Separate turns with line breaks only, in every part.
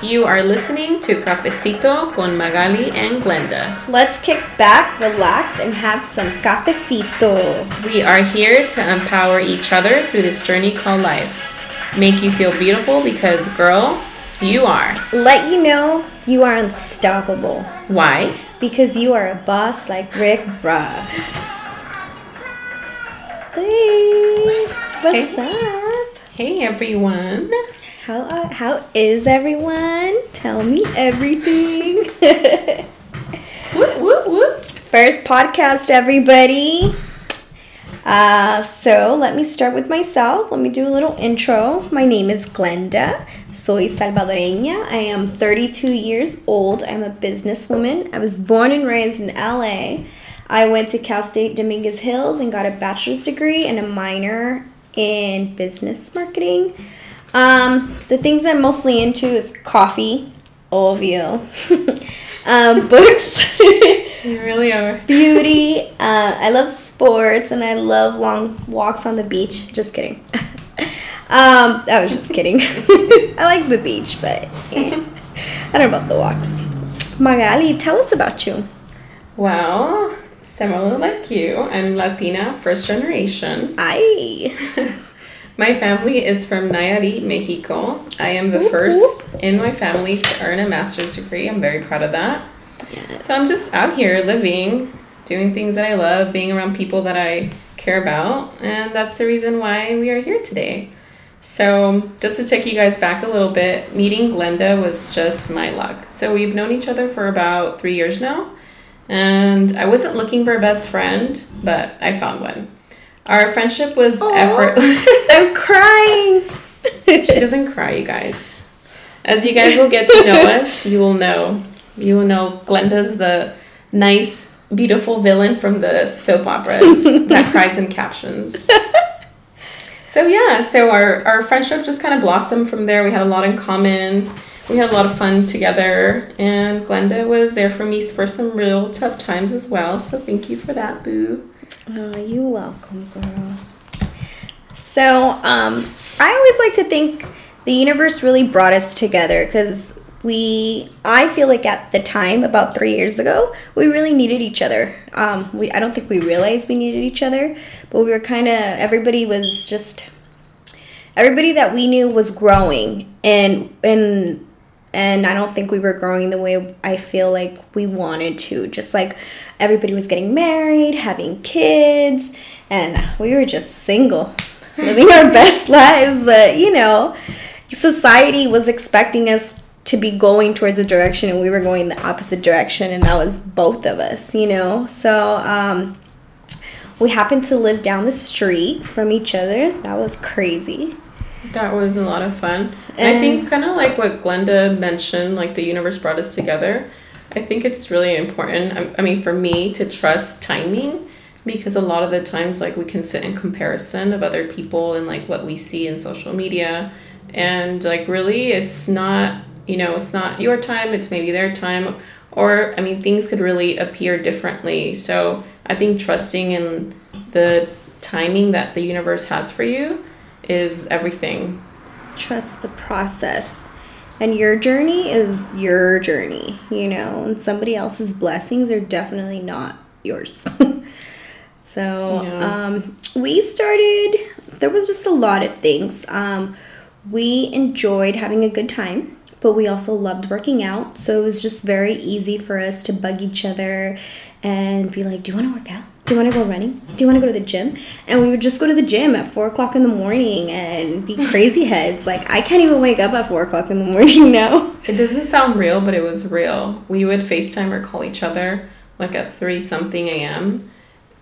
You are listening to Cafecito con Magali and Glenda.
Let's kick back, relax, and have some cafecito.
We are here to empower each other through this journey called life. Make you feel beautiful because, girl, you are.
Let you know you are unstoppable
Why?
because you are a boss like Rick Ross. Hey, what's up?
Hey everyone.
How uh, how is everyone? Tell me everything.
Whoop, whoop, whoop.
First podcast, everybody. Uh, so let me start with myself. Let me do a little intro. My name is Glenda. Soy salvadoreña. I am 32 years old. I'm a businesswoman. I was born and raised in LA. I went to Cal State Dominguez Hills and got a bachelor's degree and a minor in business marketing. Um, the things I'm mostly into is coffee, obvio, um, books.
You really are.
beauty. Uh, I love sports and I love long walks on the beach. Just kidding. um, I was just kidding. I like the beach, but I don't know about the walks. Magali, tell us about you.
Well, similar like you, I'm Latina, first generation.
I.
My family is from Nayarit, Mexico. I am the first in my family to earn a master's degree. I'm very proud of that.
Yes.
So I'm just out here living, doing things that I love, being around people that I care about, and that's the reason why we are here today. So, just to take you guys back a little bit, meeting Glenda was just my luck. So, we've known each other for about three years now, and I wasn't looking for a best friend, but I found one. Our friendship was
Aw.
effortless.
I'm crying.
she doesn't cry, you guys. As you guys will get to know us, you will know. You will know Glenda's the nice, beautiful villain from the soap operas that cries in captions. So yeah, so our, our friendship just kind of blossomed from there. We had a lot in common. We had a lot of fun together, and Glenda was there for me for some real tough times as well. So thank you for that, boo.
Oh, you're welcome, girl. So, um, I always like to think the universe really brought us together because we, I feel like at the time, about three years ago, we really needed each other. Um, we, I don't think we realized we needed each other, but we were kind of, everybody was just, everybody that we knew was growing and, and, and I don't think we were growing the way I feel like we wanted to. Just like everybody was getting married, having kids, and we were just single, living our best lives. But you know, society was expecting us to be going towards a direction, and we were going the opposite direction, and that was both of us, you know. So, um, we happened to live down the street from each other. That was crazy.
That was a lot of fun. And I think kind of like what Glenda mentioned, like the universe brought us together. I think it's really important. I, I mean, for me to trust timing because a lot of the times, like we can sit in comparison of other people and like what we see in social media, and like really, it's not. You know, it's not your time. It's maybe their time, or I mean, things could really appear differently. So I think trusting in the timing that the universe has for you is everything.
trust the process. And your journey is your journey, you know, and somebody else's blessings are definitely not yours. so,
Yeah.
um, we started, there was just a lot of things. Um, we enjoyed having a good time, but we also loved working out. So it was just very easy for us to bug each other and be like, Do you want to work out? Do you want to go running? Do you want to go to the gym? And we would just go to the gym at four o'clock in the morning and be crazy heads. Like, I can't even wake up at four o'clock in the morning now.
It doesn't sound real, but it was real. We would FaceTime or call each other like at 3 something a.m.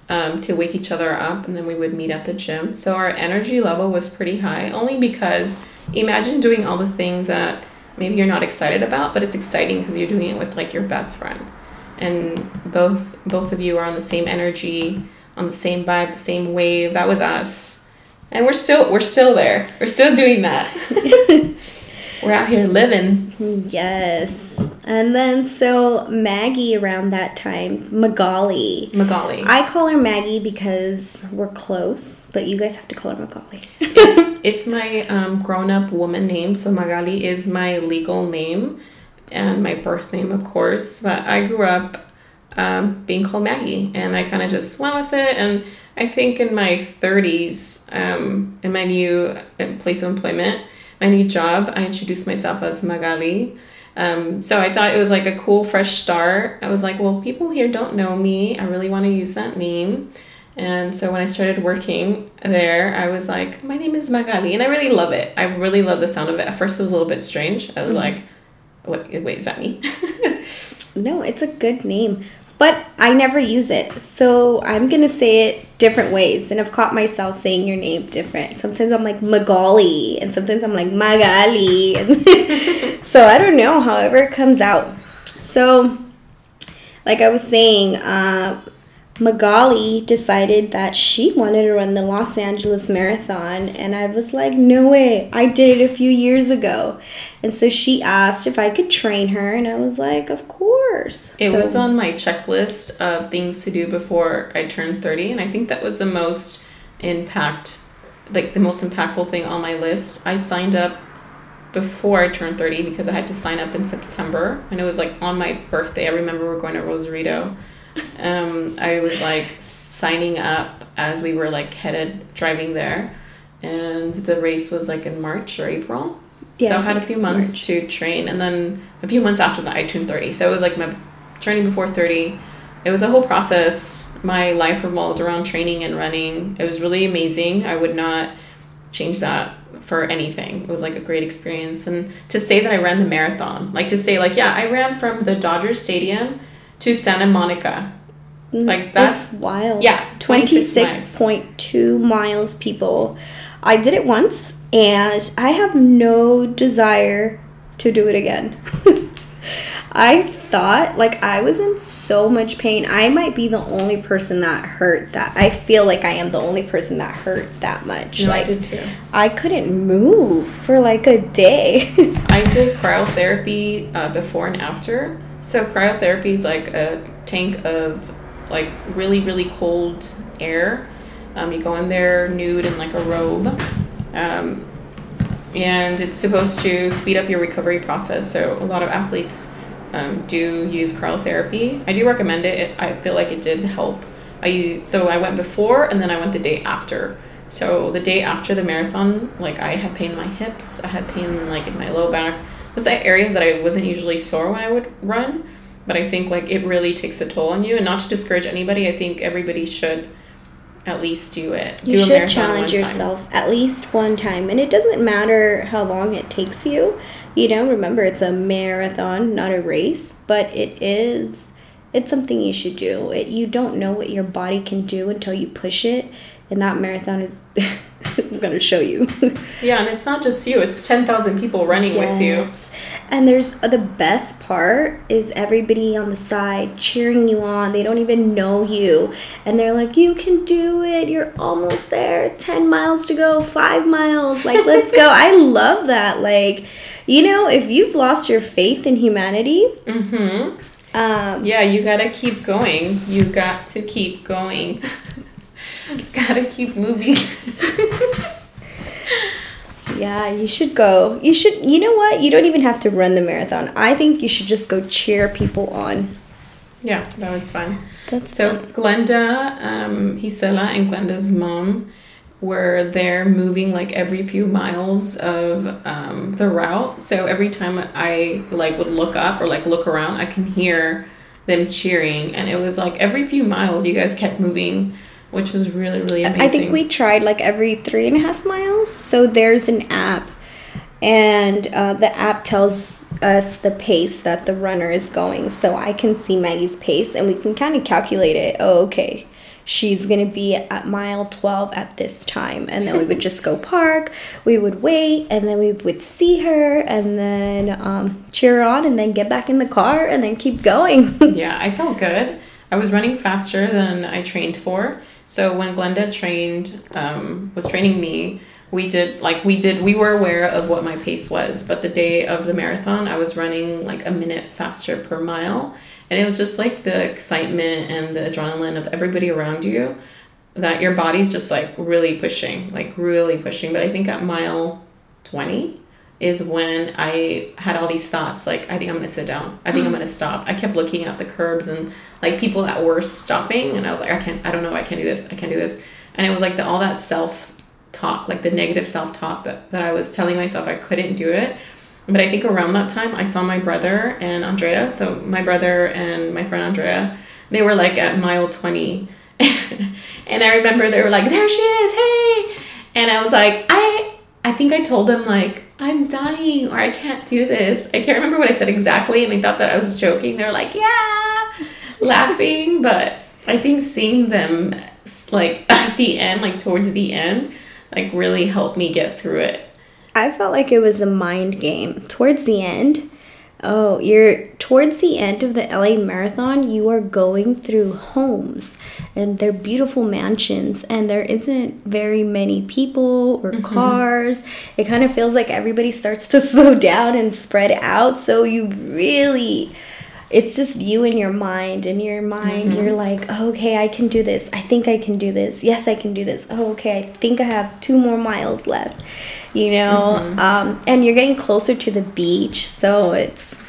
Um, to wake each other up, and then we would meet at the gym. So our energy level was pretty high, only because imagine doing all the things that maybe you're not excited about, but it's exciting because you're doing it with like your best friend. And both both of you are on the same energy, on the same vibe, the same wave. That was us. And we're still we're still there. We're still doing that. we're out here living.
Yes. And then so Maggie around that time, Magali.
Magali.
I call her Maggie because we're close, but you guys have to call her Magali.
it's it's my um, grown up woman name, so Magali is my legal name and my birth name, of course. But I grew up um, being called Maggie, and I kind of just went with it. And I think in my 30s, um, in my new uh, place of employment, my new job, I introduced myself as Magali. Um, so I thought it was like a cool, fresh start. I was like, well, people here don't know me. I really want to use that name. And so when I started working there, I was like, my name is Magali. And I really love it. I really love the sound of it. At first, it was a little bit strange. I was mm-hmm. like, what, wait, is that me?
no, it's a good name but I never use it. So I'm gonna say it different ways, and I've caught myself saying your name different. Sometimes I'm like Magali, and sometimes I'm like Magali, so I don't know. However, it comes out. So, like I was saying, uh, Magali decided that she wanted to run the Los Angeles Marathon, and I was like, no way, I did it a few years ago. And so she asked if I could train her, and I was like, of course.
It
so,
was on my checklist of things to do before I turned 30, and I think that was the most impact, like the most impactful thing on my list. I signed up before I turned 30 because I had to sign up in September, and it was like on my birthday. I remember we we're going to Rosarito um, I was like signing up as we were like headed driving there, and the race was like in March or April. Yeah, so I had a few months March. to train, and then a few months after that, I turned thirty. So it was like my training before thirty. It was a whole process. My life revolved around training and running. It was really amazing. I would not change that for anything. It was like a great experience. And to say that I ran the marathon, like to say like, yeah, I ran from the Dodgers Stadium to Santa Monica.
Mm, like that's wild. Yeah, twenty six point two miles, people. I did it once, and I have no desire to do it again. I thought like I was in so much pain. I might be the only person that hurt that. I feel like I am the only person that hurt that much.
No,
like
I did too.
I couldn't move for like a day.
I did cryotherapy uh, before and after, so cryotherapy is like a tank of like really really cold air. Um, you go in there nude in like a robe, um, and it's supposed to speed up your recovery process. So a lot of athletes um, do use cryotherapy. I do recommend it. it. I feel like it did help. I so I went before and then I went the day after. So the day after the marathon, like I had pain in my hips, I had pain like in my low back was that areas that I wasn't usually sore when I would run. But I think like it really takes a toll on you, and not to discourage anybody. I think everybody should at least do it.
You do should challenge yourself at least one time, and it doesn't matter how long it takes you. You know, remember it's a marathon, not a race, but it is. It's something you should do. It, you don't know what your body can do until you push it, and that marathon is is going to show you.
yeah, and it's not just you; it's ten thousand people running yes. with you.
And there's uh, the best part is everybody on the side cheering you on. They don't even know you, and they're like, "You can do it! You're almost there. Ten miles to go. Five miles. Like, let's go!" I love that. Like, you know, if you've lost your faith in humanity.
Mm-hmm. Um, yeah, you gotta keep going. You got to keep going. Gotta keep moving.
yeah, you should go. You should, you know what? You don't even have to run the marathon. I think you should just go cheer people on.
Yeah, that was fun. That's so fun. Glenda, um, Hisela, and Glenda's mom were there moving like every few miles of um, the route. So every time I like would look up or like look around, I can hear them cheering, and it was like every few miles you guys kept moving which was really really amazing.
I think we tried like every three and a half miles. So there's an app, and uh, the app tells us the pace that the runner is going. So I can see Maggie's pace, and we can kind of calculate it. Oh, okay. She's gonna be at mile 12 at this time. And then we would just go park, we would wait, and then we would see her, and then um, cheer on, and then get back in the car, and then keep going.
yeah, I felt good. I was running faster than I trained for so when Glenda trained, um, was training me, we did like we did we were aware of what my pace was but the day of the marathon i was running like a minute faster per mile. And it was just like the excitement and the adrenaline of everybody around you that your body's just like really pushing like really pushing. But i think at mile 20 is when i had all these thoughts like i think i'm gonna sit down. I think i'm mm-hmm. gonna stop. I kept looking at the curbs and like people that were stopping and i was like i can't i don't know i can't do this. I can't do this. And it was like the, all that self talk like the negative self talk that, that i was telling myself i couldn't do it. But I think around that time, I saw my brother and Andrea. So my brother and my friend Andrea, they were like at mile 20. and I remember they were like, there she is, hey. And I was like, I I think I told them like, I'm dying or I can't do this. I can't remember what I said exactly. And they thought that I was joking. They're like, yeah, laughing. But I think seeing them like at the end, like towards the end, like really helped me get through it
I felt like it was a mind game. Towards the end, oh, you're towards the end of the LA Marathon, you are going through homes and they're beautiful mansions and there isn't very many people or mm-hmm. cars. It kind of feels like everybody starts to slow down and spread out, so you really it's just you in your mind in your mind mm-hmm. you're like oh, okay i can do this. I think i can do this. Yes i can do this. Oh, okay i think i have two more miles left you know? Mm-hmm. um, and you're getting closer to the beach so it's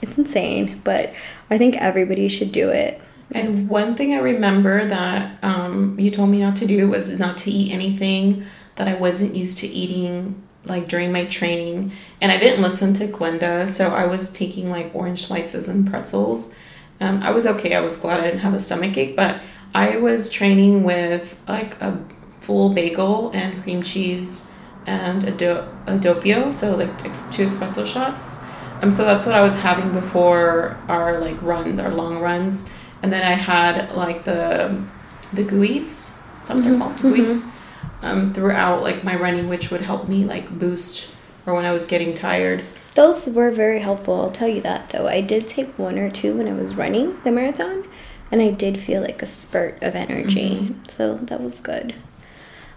it's insane but i think everybody should do it.
And one thing i remember that um, you told me not to do was not to eat anything that i wasn't used to eating like during my training and I didn't listen to Glenda, so I was taking like orange slices and pretzels. Um, I was okay. I was glad I didn't have a stomach ache, but I was training with like a full bagel and cream cheese and a, do- a doppio, so like ex- two espresso shots. Um, so that's what I was having before our like runs, our long runs, and then I had like the the GUs, something mm-hmm. called GUs. Mm-hmm um, throughout like my running, which would help me like boost or when I was getting tired.
Those were very helpful. I'll tell you that though. I did take one or two when I was running the marathon, and I did feel like a spurt of energy. Mm-hmm. So that was good.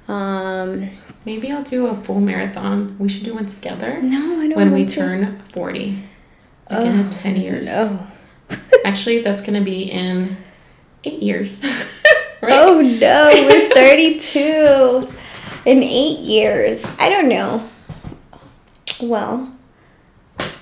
Um,
Maybe I'll do a full marathon. We should do one together.
No, I don't.
When we to. turn forty, like oh, in ten years.
No.
Actually, that's gonna be in eight years.
Oh no, we're 32 in eight years. I don't know. Well,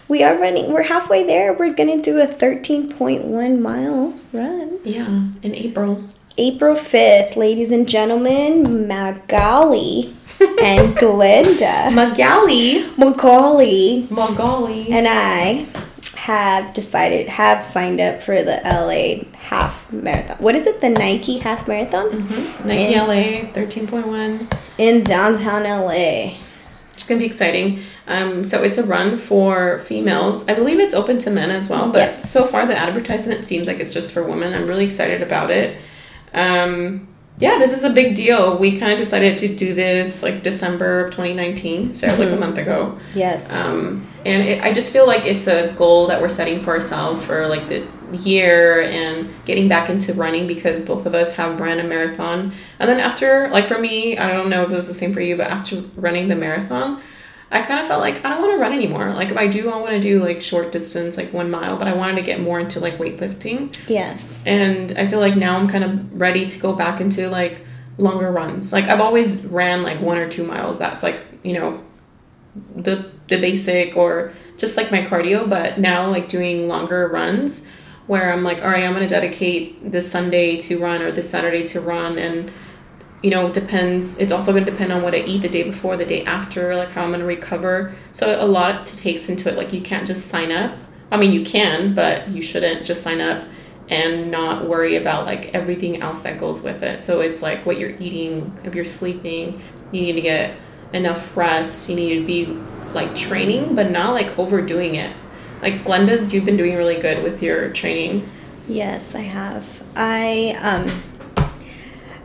we are running, we're halfway there. We're going to do a 13.1 mile run.
Yeah, in April.
April 5th, ladies and gentlemen, Magali and Glenda.
Magali.
Magali.
Magali.
And I have decided, have signed up for the LA half marathon. What is it? The Nike half marathon?
Mm-hmm. Nike in, LA 13.1.
In downtown LA.
It's to be exciting. Um, so it's a run for females. I believe it's open to men as well, but yes. so far the advertisement seems like it's just for women. I'm really excited about it. Um, yeah, this is a big deal. We kind of decided to do this like December of 2019, so mm-hmm. like a mm-hmm. month ago.
Yes.
Um, and it, I just feel like it's a goal that we're setting for ourselves for like the year and getting back into running because both of us have ran a marathon. And then after, like for me, I don't know if it was the same for you, but after running the marathon, I kind of felt like I don't want to run anymore. Like if I do, I want to do like short distance, like one mile, but I wanted to get more into like weightlifting.
Yes.
And I feel like now I'm kind of ready to go back into like longer runs. Like I've always ran like one or two miles. That's like, you know, the the basic or just like my cardio, but now like doing longer runs where I'm like, all right, I'm to dedicate this Sunday to run or this Saturday to run and you know, it depends. It's also going to depend on what I eat the day before, the day after, like how I'm going to recover. So a lot to takes into it. Like you can't just sign up. I mean, you can, but you shouldn't just sign up and not worry about like everything else that goes with it. So it's like what you're eating, if you're sleeping, you need to get enough rest. You need to be like training, but not like overdoing it. Like Glenda's, you've been doing really good with your training.
Yes, I have. I um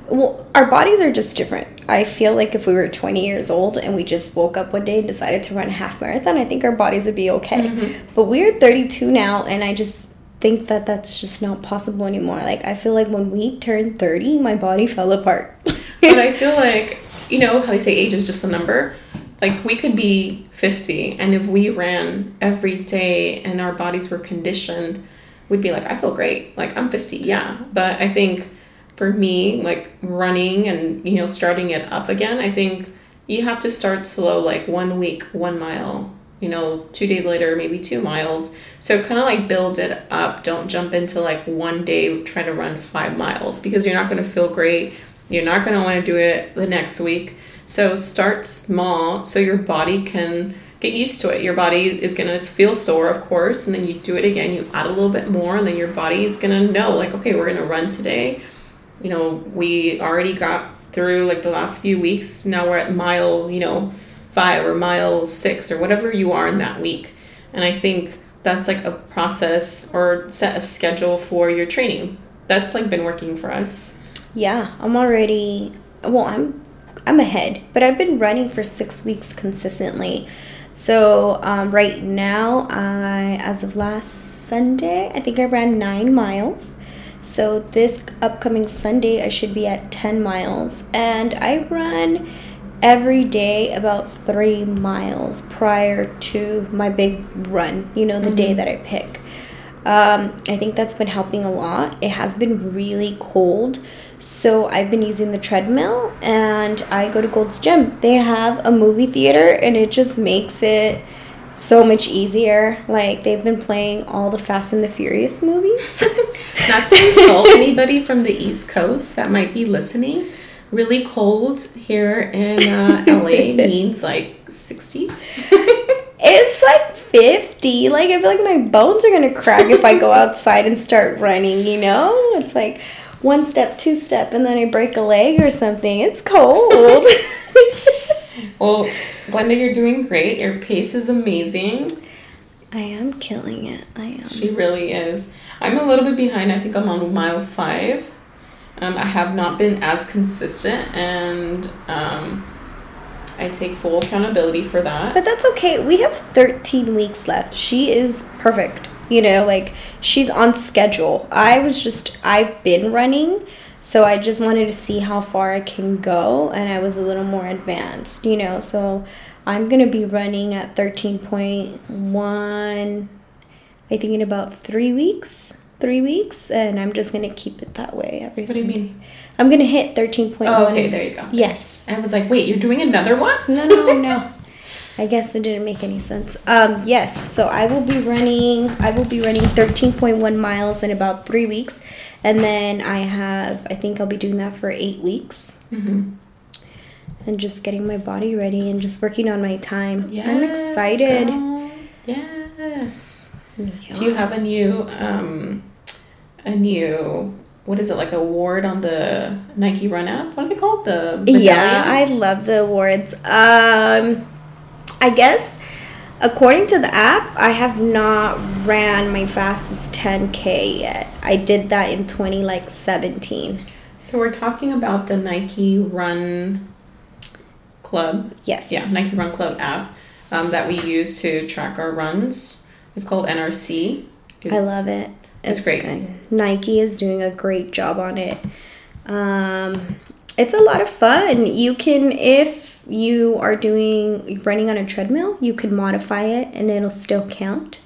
well, our bodies are just different. I feel like if we were 20 years old and we just woke up one day and decided to run a half marathon, I think our bodies would be okay. Mm-hmm. But we're 32 now, and I just think that that's just not possible anymore. Like, I feel like when we turned 30, my body fell apart.
but I feel like you know how they say age is just a number. Like we could be 50 and if we ran every day and our bodies were conditioned, we'd be like I feel great. Like I'm 50, yeah. But I think for me, like running and you know starting it up again, I think you have to start slow like one week, 1 mile, you know, 2 days later maybe 2 miles. So kind of like build it up. Don't jump into like one day try to run 5 miles because you're not going to feel great. You're not going to want to do it the next week so start small so your body can get used to it. Your body is going to feel sore, of course, and then you do it again, you add a little bit more, and then your body is going to know, like, okay, we're going to run today. You know, we already got through like the last few weeks. Now we're at mile, you know, five or mile six or whatever you are in that week. And I think that's like a process or set a schedule for your training. That's like been working for us.
Yeah, I'm already, well, I'm I'm ahead, but I've been running for six weeks consistently. So um, right now, I as of last Sunday, I think I ran nine miles. So this upcoming Sunday, I should be at ten miles, and I run every day about three miles prior to my big run. You know, the mm-hmm. day that I pick. Um, I think that's been helping a lot. It has been really cold. So I've been using the treadmill and I go to Gold's Gym. They have a movie theater and it just makes it so much easier. Like they've been playing all the Fast and the Furious movies.
Not to insult anybody from the East Coast that might be listening. Really cold here in uh, LA means like 60.
it's like 50. Like I feel like my bones are going to crack if I go outside and start running, you know? It's like one step, two step, and then I break a leg or something. It's cold.
well, Glenda, you're doing great. Your pace is amazing.
I am killing it. I am.
She really is. I'm a little bit behind. I think I'm on mile five. Um, I have not been as consistent, and um, I take full accountability for that.
But that's okay. We have 13 weeks left. She is perfect you know like she's on schedule. I was just i've been running so i just wanted to see how far i can go and i was a little more advanced you know so i'm going to be running at 13.1 i think in about three weeks three weeks and i'm just going to keep it that way
every what do you mean?
I'm going to hit 13.1
oh, okay there you go.
Yes.
I was like wait you're doing another one?
No no no I guess it didn't make any sense. Um, yes, so I will be running. I will be running 13.1 miles in about three weeks, and then I have. I think I'll be doing that for eight weeks. Mm-hmm. And just getting my body ready and just working on my time. Yes, I'm excited.
Yes. Yeah. Do you have a new um, a new what is it like award on the Nike Run app? What are they called? The
medallions? yeah, I love the awards. Um, I guess according to the app, I have not ran my fastest 10k yet. I did that in 20 like 17.
So we're talking about the Nike Run Club.
Yes.
Yeah, Nike Run Club app um, that we use to track our runs. It's called NRC.
It's, I love it.
It's, it's great.
Good. Nike is doing a great job on it. Um, it's a lot of fun. You can if you are doing running on a treadmill, you can modify it and it'll still count.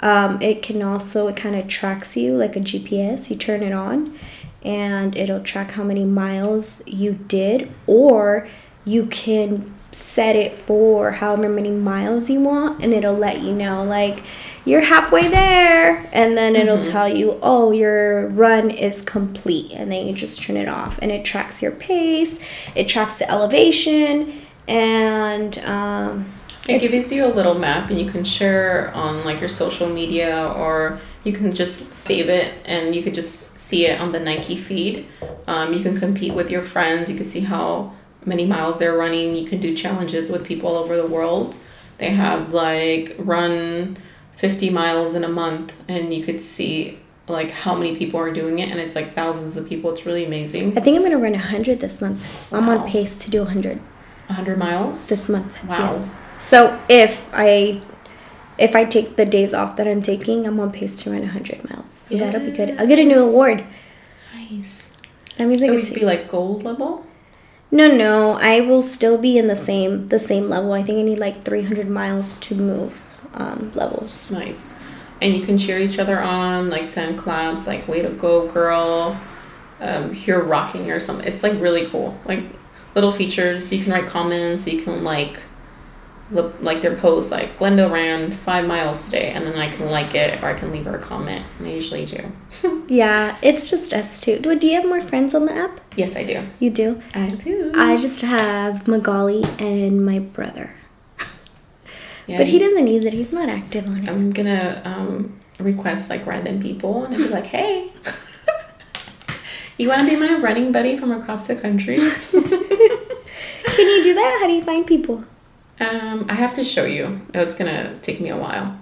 Um, it can also it kind of tracks you like a GPS. You turn it on, and it'll track how many miles you did, or you can set it for however many miles you want, and it'll let you know like you're halfway there, and then it'll mm-hmm. tell you oh your run is complete, and then you just turn it off, and it tracks your pace, it tracks the elevation. And um,
it gives you a little map and you can share on like your social media or you can just save it and you could just see it on the nike feed. Um, you can compete with your friends. You can see how many miles they're running you can do challenges with people all over the world they have like run 50 miles in a month and you could see like how many people are doing it and it's like thousands of people it's really amazing
i think i'm gonna run 100 this month i'm on pace to do 100
100 miles
this month. Wow. Yes. So if I if I take the days off that I'm taking, I'm on pace to run 100 miles. So yes. that'll be good. I'll get a new award.
Nice. That means so I we'd be like gold level.
No, no, I will still be in the same the same level. I think I need like 300 miles to move um, levels.
Nice. And you can cheer each other on, like send claps, like "Way to go, girl!" Um, "You're rocking" or something. It's like really cool. Like little features. You can write comments. You can like look like their post like Glenda ran five miles today, and then I can like it or I can leave her a comment. And I usually do.
yeah, it's just us two. Do, do you have more friends on the app?
Yes, I do.
You do.
I do.
I just have Magali and my brother. Yeah, but he doesn't use it. He's not active on it.
I'm gonna um, request like random people and I'll be like, hey. You want to be my running buddy from across the country?
Can you do that? How do you find people?
Um, I have to show you. It's gonna take me a while.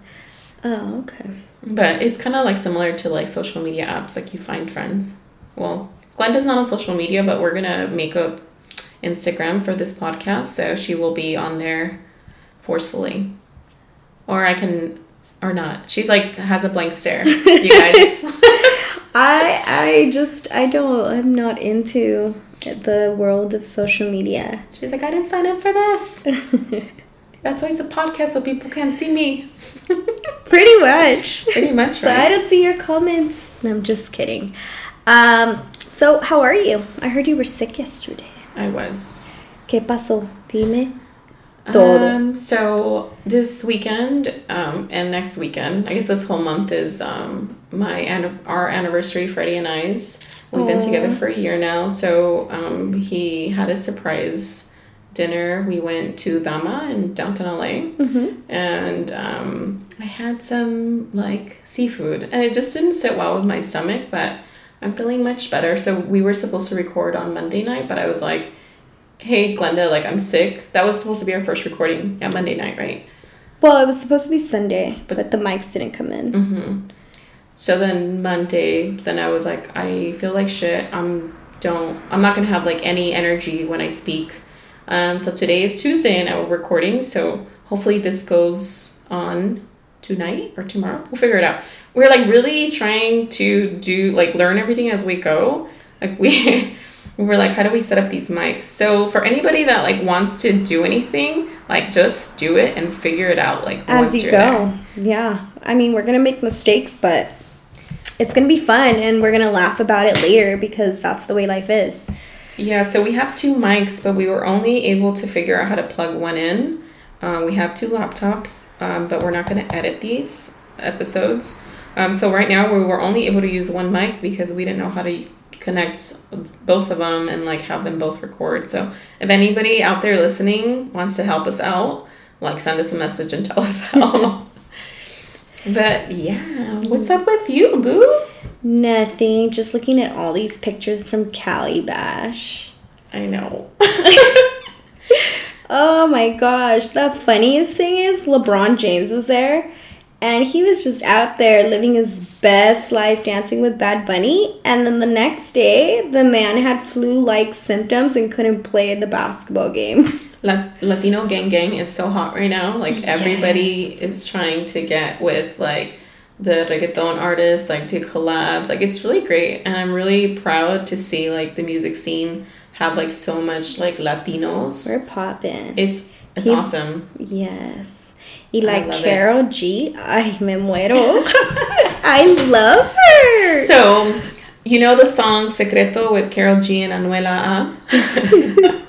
Oh, okay.
But it's kind of like similar to like social media apps. Like you find friends. Well, Glenda's not on social media, but we're gonna make a Instagram for this podcast, so she will be on there forcefully, or I can, or not. She's like has a blank stare. You guys.
I I just I don't I'm not into the world of social media.
She's like, I didn't sign up for this. That's why it's a podcast so people can see me.
Pretty much.
Pretty much, right?
So I don't see your comments. No, I'm just kidding. Um, so how are you? I heard you were sick yesterday.
I was.
¿Qué pasó? Dime.
Todo. Um, so this weekend um, and next weekend, I guess this whole month is um, my our anniversary. Freddie and I's. We've been together for a year now. So um, he had a surprise dinner. We went to Dama in downtown LA, mm-hmm. and um, I had some like seafood, and it just didn't sit well with my stomach. But I'm feeling much better. So we were supposed to record on Monday night, but I was like hey glenda like i'm sick that was supposed to be our first recording at monday night right
well it was supposed to be sunday but, but the mics didn't come in
mm-hmm. So then monday then i was like i feel like shit i'm don't i'm not gonna have like any energy when i speak um, so today is tuesday and we're recording so hopefully this goes on tonight or tomorrow we'll figure it out we're like really trying to do like learn everything as we go like we we were like, how do we set up these mics? So for anybody that like wants to do anything, like just do it and figure it out like
as you go. There. Yeah. I mean, we're gonna make mistakes, but it's gonna be fun and we're gonna laugh about it later because that's the way life is.
Yeah, so we have two mics, but we were only able to figure out how to plug one in. Uh, we have two laptops, um, but we're not going to edit these episodes. Um, so right now we were only able to use one mic because we didn't know how to connect both of them and like have them both record. So if anybody out there listening wants to help us out, like send us a message and tell us how. but yeah, what's up with you, boo?
Nothing. Just looking at all these pictures from Calibash.
I know.
oh my gosh. The funniest thing is LeBron James was there and he was just out there living his best life dancing with Bad Bunny. And then the next day, the man had flu like symptoms and couldn't play the basketball game.
Latino Gang Gang is so hot right now. Like, yes. everybody is trying to get with, like, the reggaeton artists, like, to collabs. Like, it's really great. And I'm really proud to see, like, the music scene have, like, so much, like, Latinos.
We're popping.
It's, it's awesome.
Yes. Y like Karol it. G, ay, me muero. I love her.
So, you know the song Secreto with Karol G and Anuel AA?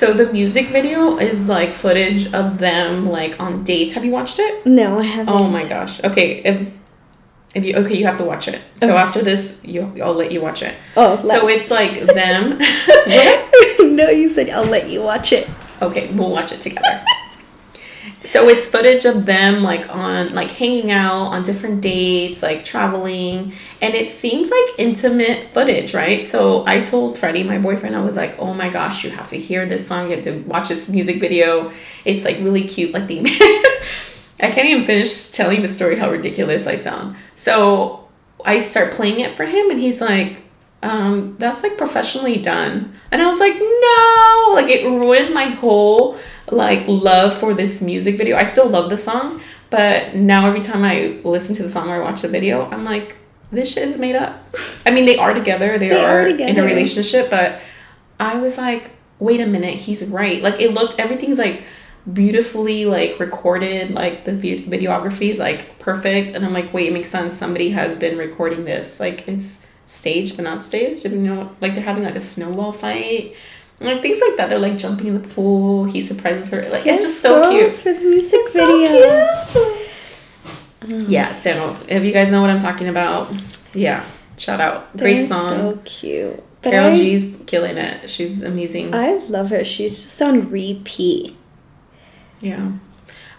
so the music video is like footage of them like on dates. Have you watched it?
No, I haven't.
Oh my gosh. Okay, if if you okay, you have to watch it. So okay. after this, you I'll let you watch it.
Oh,
so it's like them.
no, you said I'll let you watch it.
Okay, we'll watch it together. So it's footage of them like on like hanging out on different dates, like traveling, and it seems like intimate footage, right? So I told Freddie, my boyfriend, I was like, "Oh my gosh, you have to hear this song, you have to watch this music video. It's like really cute, like the I can't even finish telling the story how ridiculous I sound. So I start playing it for him and he's like, um, that's like professionally done. And I was like, no, like it ruined my whole like love for this music video. I still love the song, but now every time I listen to the song or I watch the video, I'm like, this shit is made up. I mean, they are together, they, they are, are together. in a relationship, but I was like, wait a minute, he's right. Like it looked everything's like beautifully like recorded, like the vi- videography is like perfect, and I'm like, wait, it makes sense. Somebody has been recording this. Like it's staged but not staged. You know, like they're having like a snowball fight. Like things like that, they're like jumping in the pool. He surprises her. Like it's just so cute.
For the music
It's so
video.
cute. Yeah. So if you guys know what I'm talking about, yeah, shout out. Great song.
So cute. But
Karol
I,
G's killing it. She's amazing.
I love her. She's just on repeat.
yeah.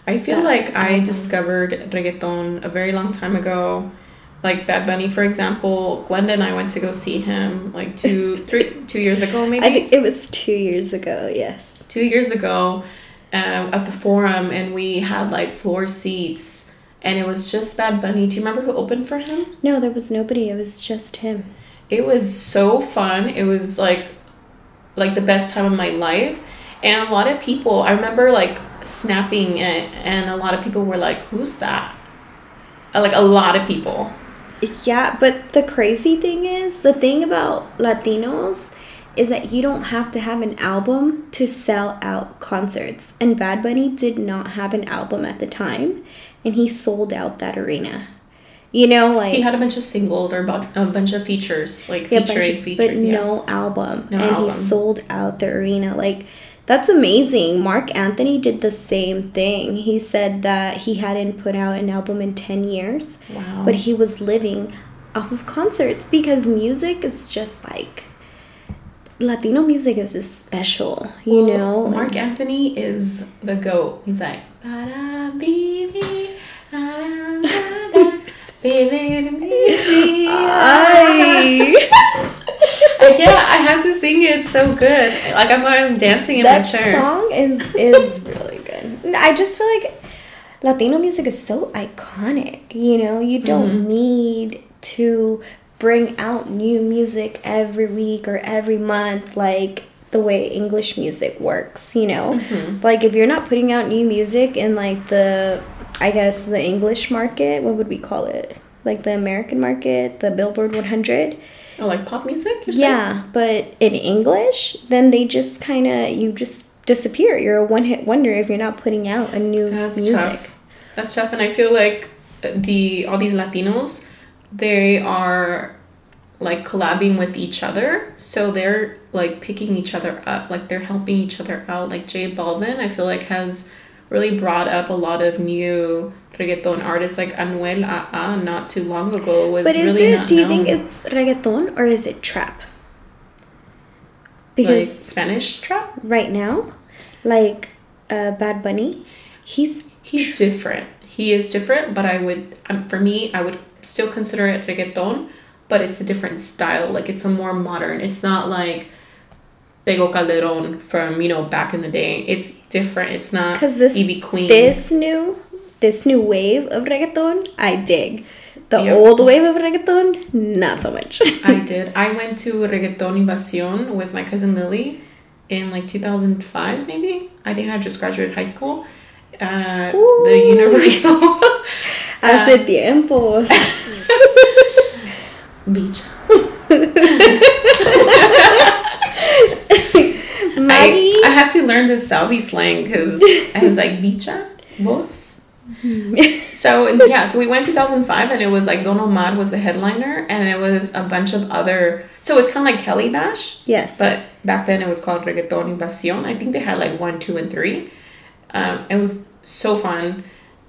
I feel
That
like I discovered reggaeton a very long time ago. Like Bad Bunny, for example, Glenda and I went to go see him like two, three, two years ago, maybe.
I think it was two years ago. Yes.
two years ago um, at the forum and we had like floor seats and it was just Bad Bunny. Do you remember who opened for him?
No, there was nobody. It was just him.
It was so fun. It was like like the best time of my life. And a lot of people, I remember like snapping it and a lot of people were like, "Who's that?" Uh, Like a lot of people.
Yeah, but the crazy thing is, the thing about Latinos is that you don't have to have an album to sell out concerts. And Bad Bunny did not have an album at the time, and he sold out that arena. You know, like
He had a bunch of singles or a bunch of features, like
yeah,
featuring,
of-
featuring.
but
yeah.
no album,
No
and
album.
he sold out the arena. Like that's amazing. Marc Anthony did the same thing. He said that he hadn't put out an album in ten years,
Wow.
but he was living off of concerts because music is just like Latino music is just special, you
Well,
know.
Marc Anthony is the goat. He's like, "Para vivir, para nada, vivir mi vida." Like, yeah, I have to sing it. It's so good. Like I'm, I'm dancing in
that
my chair.
song is is really good. I just feel like Latino music is so iconic. You know, you don't
Mm-hmm.
need to bring out new music every week or every month like the way English music works. You know,
Mm-hmm.
like if you're not putting out new music in like the, I guess the English market, what would we call it? Like the American market, the Billboard 100.
Oh, like pop music? you're saying?
Yeah, but in English, then they just kind of you just disappear. You're a one-hit wonder if you're not putting out a new
That's
music.
tough. That's tough, and I feel like uh, the all these Latinos, they are like collabing with each other, so they're like picking each other up, like they're helping each other out. Like J Balvin, I feel like has really brought up a lot of new reggaeton artists, like Anuel AA, not too long ago was
But is
really
it? Do you
known.
think it's reggaeton or is it trap?
like
Because
Spanish trap?
right now, like uh, Bad Bunny, he's
He's different. He is different, but I would, um, for me, I would still consider it reggaeton, but it's a different style. Like it's a more modern. It's not like Tego Calderon from you know back in the day. It's different. It's not
'Cause this-
Ivy Queen.
this new this new wave of reggaeton. I dig. The
Yeah.
old wave of reggaeton, not so much.
I did. I went to Reggaeton Invasion with my cousin Lily in like 2005, maybe. I think I just graduated high school at
Ooh.
the Universal
Hace uh, tiempos.
Beach. I, I have to learn this Salvi slang because I was like, bicha, vos. so yeah, so we went 2005 and it was like Don Omar was the headliner and it was a bunch of other. So it's kind of like Calibash,
yes.
but back then it was called Reggaeton Invasion. I think they had like one, two, and three. Um, it was so fun,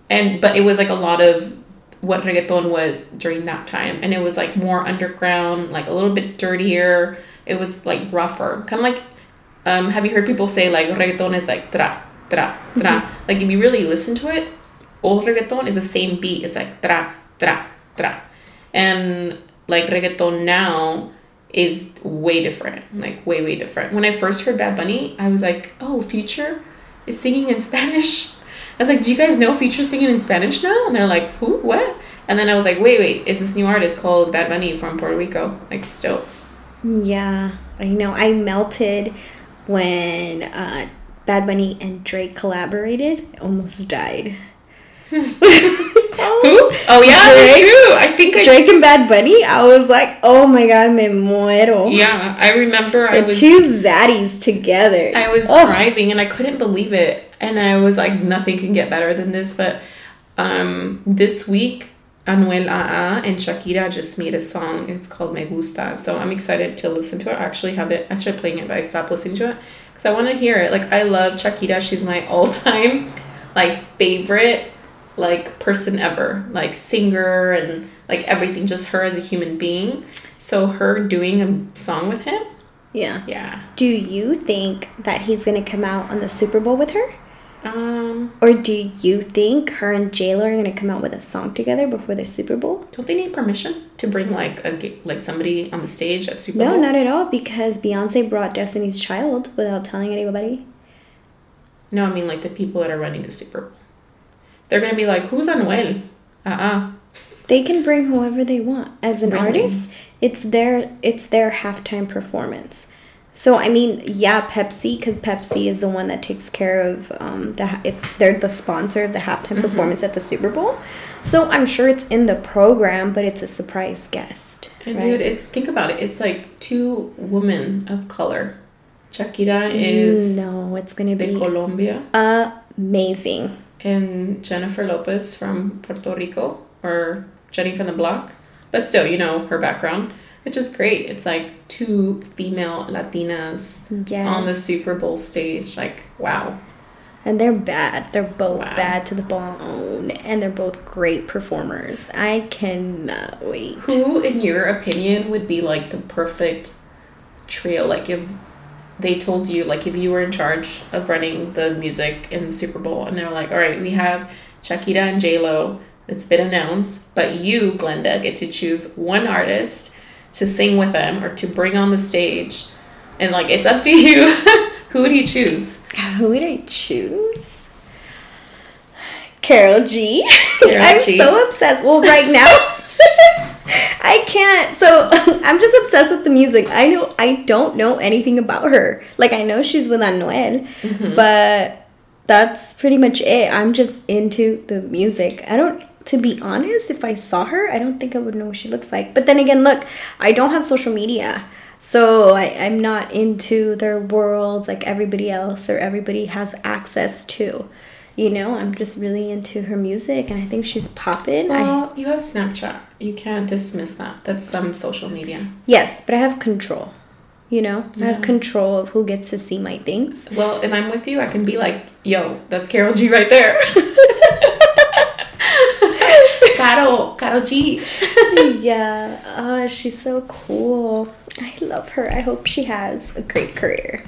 and but it was like a lot of what reggaeton was during that time, and it was like more underground, like a little bit dirtier. It was like rougher, kind of like. Um, have you heard people say like reggaeton is like tra tra tra? Like if you really listen to it, old reggaeton is the same beat. It's like tra tra tra, and like reggaeton now is way different, like way way different. When I first heard Bad Bunny, I was like, oh, Future is singing in Spanish. I was like, do you guys know Future singing in Spanish now? And they're like, who? What? And then I was like, wait, wait, it's this new artist called Bad Bunny from Puerto Rico. Like, still.
Yeah, I know. I melted when uh, Bad Bunny and Drake collaborated. I almost died.
Who? Oh yeah, Drake, true. I think I,
Drake and Bad Bunny. I was like, oh my god, me muero.
Yeah, I remember
the I was two zaddies together.
I was Ugh. driving and I couldn't believe it, and I was like, nothing can get better than this. But um, this week, Anuel AA and Shakira just made a song. It's called Me Gusta. So I'm excited to listen to it. I actually have it. I started playing it, but I stopped listening to it because I want to hear it. Like I love Shakira. She's my all time like favorite like person ever like singer and like everything just her as a human being so her doing a song with him
yeah
yeah
do you think that he's gonna come out on the super bowl with her
um
or do you think her and j-lo are gonna come out with a song together before the super bowl
don't they need permission to bring like a like somebody on the stage at super
no,
bowl
no not at all because beyonce brought destiny's child without telling anybody
no i mean like the people that are running the super bowl they're gonna be like, "Who's Anuel?" Uh uh
They can bring whoever they want. As an really? artist, it's their it's their halftime performance. So I mean, yeah, Pepsi, because Pepsi is the one that takes care of um, the it's they're the sponsor of the halftime mm-hmm. performance at the Super Bowl. So I'm sure it's in the program, but it's a surprise guest.
And right? dude, it, think about it. It's like two women of color. Shakira is
no, it's gonna be
Colombia.
Amazing
and Jennifer Lopez from Puerto Rico or Jenny from the Block. But still, you know, her background, which is great. It's like two female Latinas yes. on the Super Bowl stage. Like, wow.
And they're bad. They're both wow. bad to the bone. And they're both great performers. I cannot wait.
Who, in your opinion, would be like the perfect trio? Like, if they told you like if you were in charge of running the music in the Super Bowl and they're like, all right, we have Shakira and J Lo. It's been announced, but you, Glenda, get to choose one artist to sing with them or to bring on the stage, and like it's up to you. Who would you choose?
Who would I choose? Karol G. am so obsessed. Well, right now. I can't. So I'm just obsessed with the music. I know I don't know anything about her. Like I know she's with Anuel, mm-hmm. but that's pretty much it. I'm just into the music. I don't to be honest, if I saw her, I don't think I would know what she looks like. But then again, look, I don't have social media. So I, I'm not into their worlds like everybody else or everybody has access to you know, I'm just really into her music and I think she's popping.
Well, I, you have Snapchat. You can't dismiss that. That's some social media.
Yes, but I have control. You know, yeah. I have control of who gets to see my things.
Well, if I'm with you, I can be like, yo, that's Karol G right there. Carol, Karol G.
yeah, uh, she's so cool. I love her. I hope she has a great career.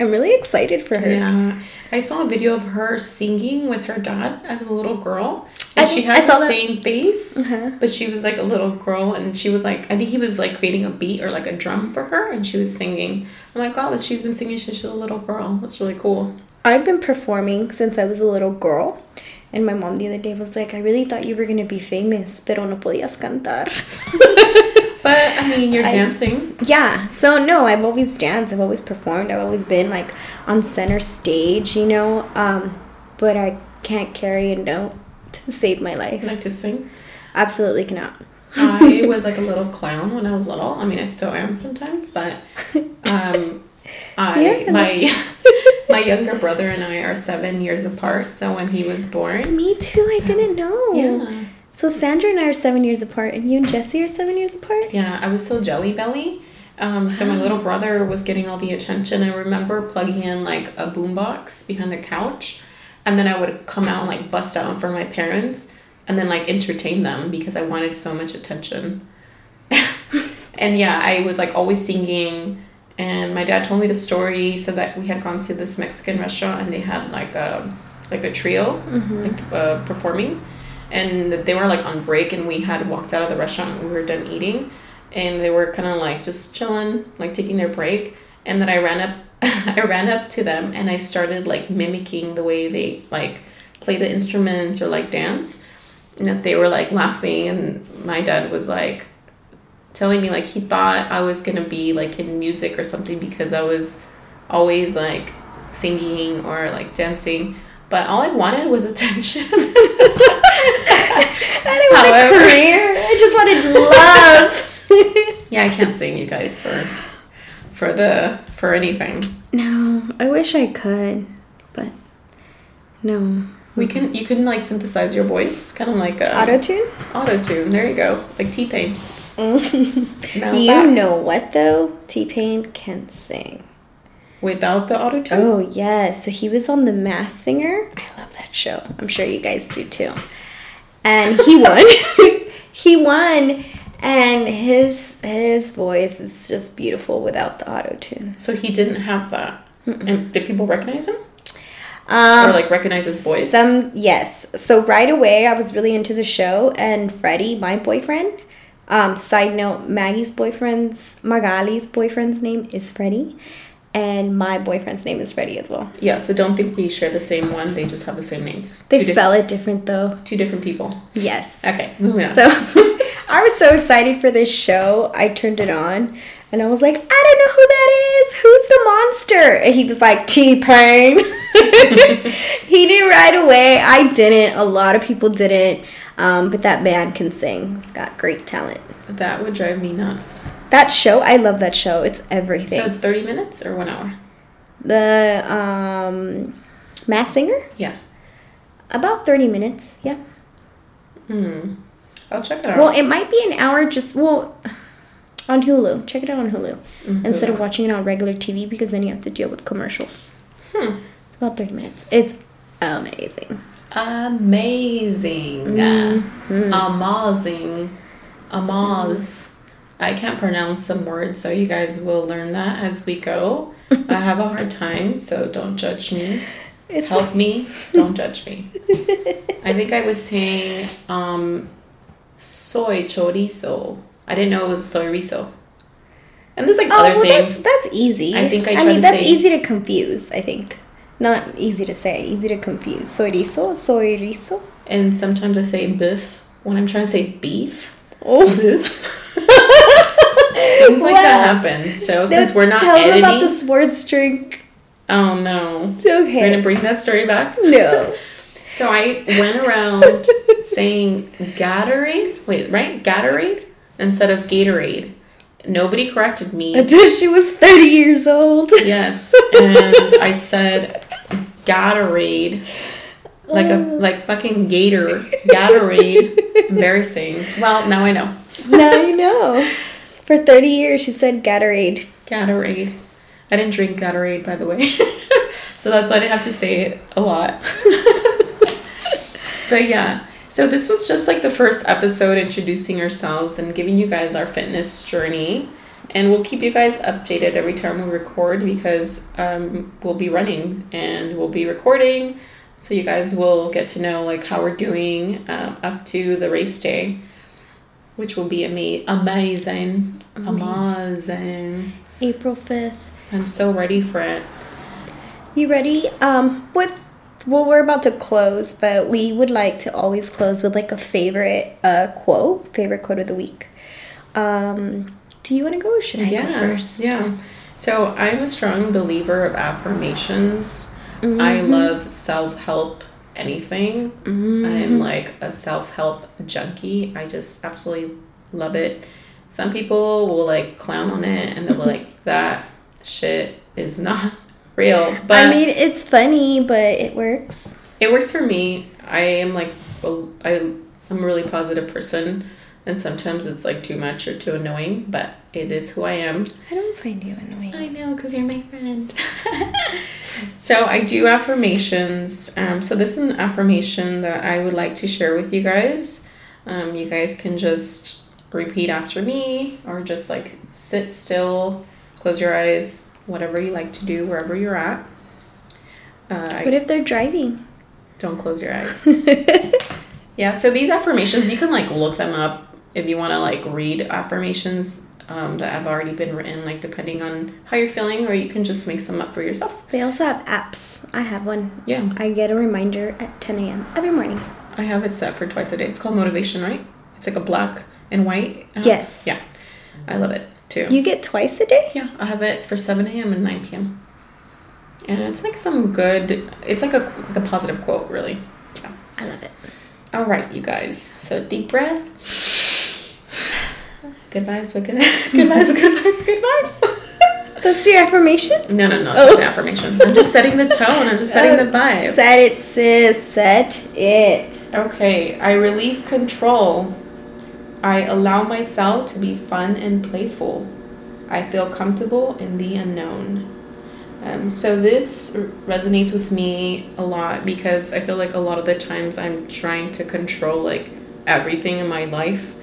I'm really excited for her.
Yeah. I saw a video of her singing with her dad as a little girl. And she had the that. same face, uh-huh. but she was like a little girl and she was like, I think he was like creating a beat or like a drum for her and she was singing. I'm like, wow, she's been singing since she was a little girl. That's really cool.
I've been performing since I was a little girl. And my mom the other day was like, I really thought you were going to be famous, pero no podías cantar.
But I mean, you're I, dancing.
Yeah. So no, I've always danced. I've always performed. I've always been like on center stage, you know. Um, but I can't carry a note to save my life.
Like to sing?
Absolutely cannot.
I was like a little clown when I was little. I mean, I still am sometimes, but um, I yeah. my my younger brother and I are seven years apart. So when he was born,
me too. I didn't know.
Yeah.
So Sandra and I are seven years apart, and you and Jesse are seven years apart.
Yeah, I was still jelly belly. Um, so my little brother was getting all the attention. I remember plugging in like a boombox behind the couch, and then I would come out and like bust out in front of my parents, and then like entertain them because I wanted so much attention. and yeah, I was like always singing. And my dad told me the story. So that we had gone to this Mexican restaurant, and they had like a like a trio mm-hmm. like uh, performing and they were like on break and we had walked out of the restaurant we were done eating and they were kind of like just chilling like taking their break and then i ran up i ran up to them and i started like mimicking the way they like play the instruments or like dance and that they were like laughing and my dad was like telling me like he thought I was gonna be like in music or something because I was always like singing or like dancing. But all I wanted was attention.
I didn't want However, a career. I just wanted love.
yeah, I can't sing, you guys, for for the for anything.
No, I wish I could, but no.
We can you can like synthesize your voice, kind of like um,
auto tune.
Auto tune. There you go, like T Pain. Now
you know what though? T Pain can sing.
without the auto tune.
Oh yes, so he was on The Masked Singer. I love that show. I'm sure you guys do too. And he won. he won, and his his voice is just beautiful without the auto tune.
So he didn't have that. And did people recognize him
Um,
or like recognize his voice?
Some yes. So right away, I was really into the show, and Freddie, my boyfriend. Um, side note: Maggie's boyfriend's Magali's boyfriend's name is Freddie, and my boyfriend's name is Freddie as well.
yeah. So don't think we share the same one. They just have the same names.
They
two
spell it different though.
Two different people.
Yes.
Okay, moving on.
So I was so excited for this show. I turned it on and I was like, I don't know who that is. Who's the monster? And he was like, T Pain. he knew right away. I didn't. A lot of people didn't. Um, but that man can sing. He's got great talent.
that would drive me nuts.
That show, I love that show. It's everything.
So it's thirty minutes or one hour.
the um, Masked Singer,
Yeah.
about 30 minutes. Yeah.
Hmm. I'll check it out.
Well, it might be an hour just, well, on Hulu. Check it out on Hulu.
Mhm.
instead of watching it on regular TV because then you have to deal with commercials.
Hmm.
It's about 30 minutes. It's amazing.
Amazing.
Mhm.
Amazing. Amaz. I can't pronounce some words, so you guys will learn that as we go. I have a hard time, so don't judge me.
It's
Help me, don't judge me. I think I was saying um, soy chorizo. I didn't know it was soy riso. And there's like
oh,
other
well,
things.
that's, that's easy.
I think I
I mean, that's
say-
easy to confuse, I think. Not easy to say, easy to confuse. Soy riso, soy riso.
And sometimes I say beef when I'm trying to say beef.
Oh.
Things like that happen. So since we're not
Tell
editing,
about the sports drink.
oh no, Okay. we're gonna bring that story back.
No.
So I went around saying Gatorade. Wait, right? Gatorade instead of Gatorade. Nobody corrected me.
Until she was 30 years old.
Yes, and I said Gatorade, like a like fucking gator. Gatorade. Embarrassing. Well, now I know.
now you know. For 30 years, she said Gatorade.
Gatorade. I didn't drink Gatorade, by the way, so that's why I didn't have to say it a lot. but yeah, so this was just like the first episode introducing ourselves and giving you guys our fitness journey. And we'll keep you guys updated every time we record because um, we'll be running and we'll be recording. So you guys will get to know like how we're doing um, up to the race day, which will be ama- amazing. Amazing.
April 5th.
I'm so ready for it.
You ready? Um, with well, we're about to close, but we would like to always close with like a favorite uh quote, favorite quote of the week. Um, do you want to go or should I
yeah.
go first?
Yeah. So I'm a strong believer of affirmations. I
Mhm.
love self help anything.
Mhm.
I'm like a self help junkie. I just absolutely love it. Some people will like clown on it and they'll be like, that shit is not real. But
I mean, it's funny, but it works.
it works for me. I am like, I'm a really positive person. And sometimes it's like too much or too annoying, but it is who I am.
I don't find you annoying.
I know, because you're my friend. so I do affirmations. Um, so this is an affirmation that I would like to share with you guys. Um, you guys can just repeat after me, or just like sit still, close your eyes, whatever you like to do, wherever you're at. Uh,
What if they're driving?
don't close your eyes. Yeah, so these affirmations, you can like look them up if you want to like read affirmations um, that have already been written, like depending on how you're feeling, or you can just make some up for yourself.
They also have apps. I have one.
Yeah,
I get a reminder at 10 a.m. every morning.
I have it set for twice a day. It's called Motivation, right? It's like a black and white. app.
Yes.
Yeah, I love it too.
You get twice a day?
yeah, I have it for 7 a.m. and 9 p.m. And it's like some good, it's like a, like a positive quote, really.
I love it.
All right, you guys. So deep breath. Good vibes, but good, good vibes, good vibes, good vibes.
That's your affirmation?
No, no, no. It's
Oh.
not an affirmation. I'm just setting the tone. I'm just setting the vibe.
Set it, sis. Set it.
Okay, I release control. I allow myself to be fun and playful. I feel comfortable in the unknown. Um, so this resonates with me a lot because I feel like a lot of the times I'm trying to control like everything in my life,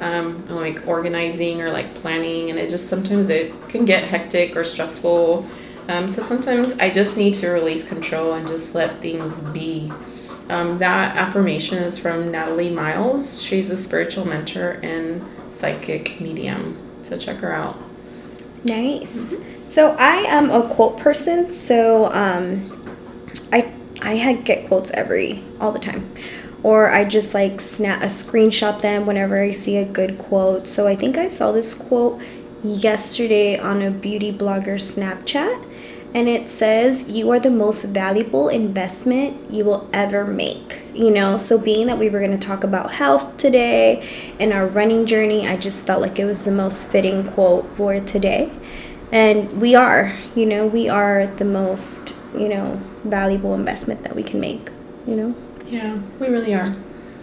um, like organizing or like planning, and it just sometimes it can get hectic or stressful. Um, so sometimes I just need to release control and just let things be. Um, that affirmation is from Natalie Miles. She's a spiritual mentor and psychic medium. So check her out.
Nice. So I am a quote person. So um, I I get quotes every all the time, or I just like snap a screenshot them whenever I see a good quote. So I think I saw this quote yesterday on a beauty blogger Snapchat, and it says, "You are the most valuable investment you will ever make." You know, so being that we were going to talk about health today and our running journey, I just felt like it was the most fitting quote for today. And we are, you know, we are the most, you know, valuable investment that we can make, you know.
Yeah, we really are.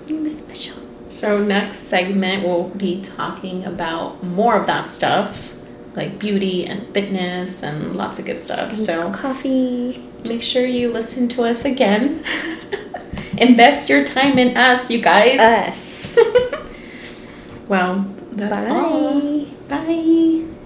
You're special.
So next segment we'll be talking about more of that stuff, like beauty and fitness and lots of good stuff. So
coffee.
make sure you listen to us again. Invest your time in us, you guys.
Us.
well, that's all.
Bye.
Bye.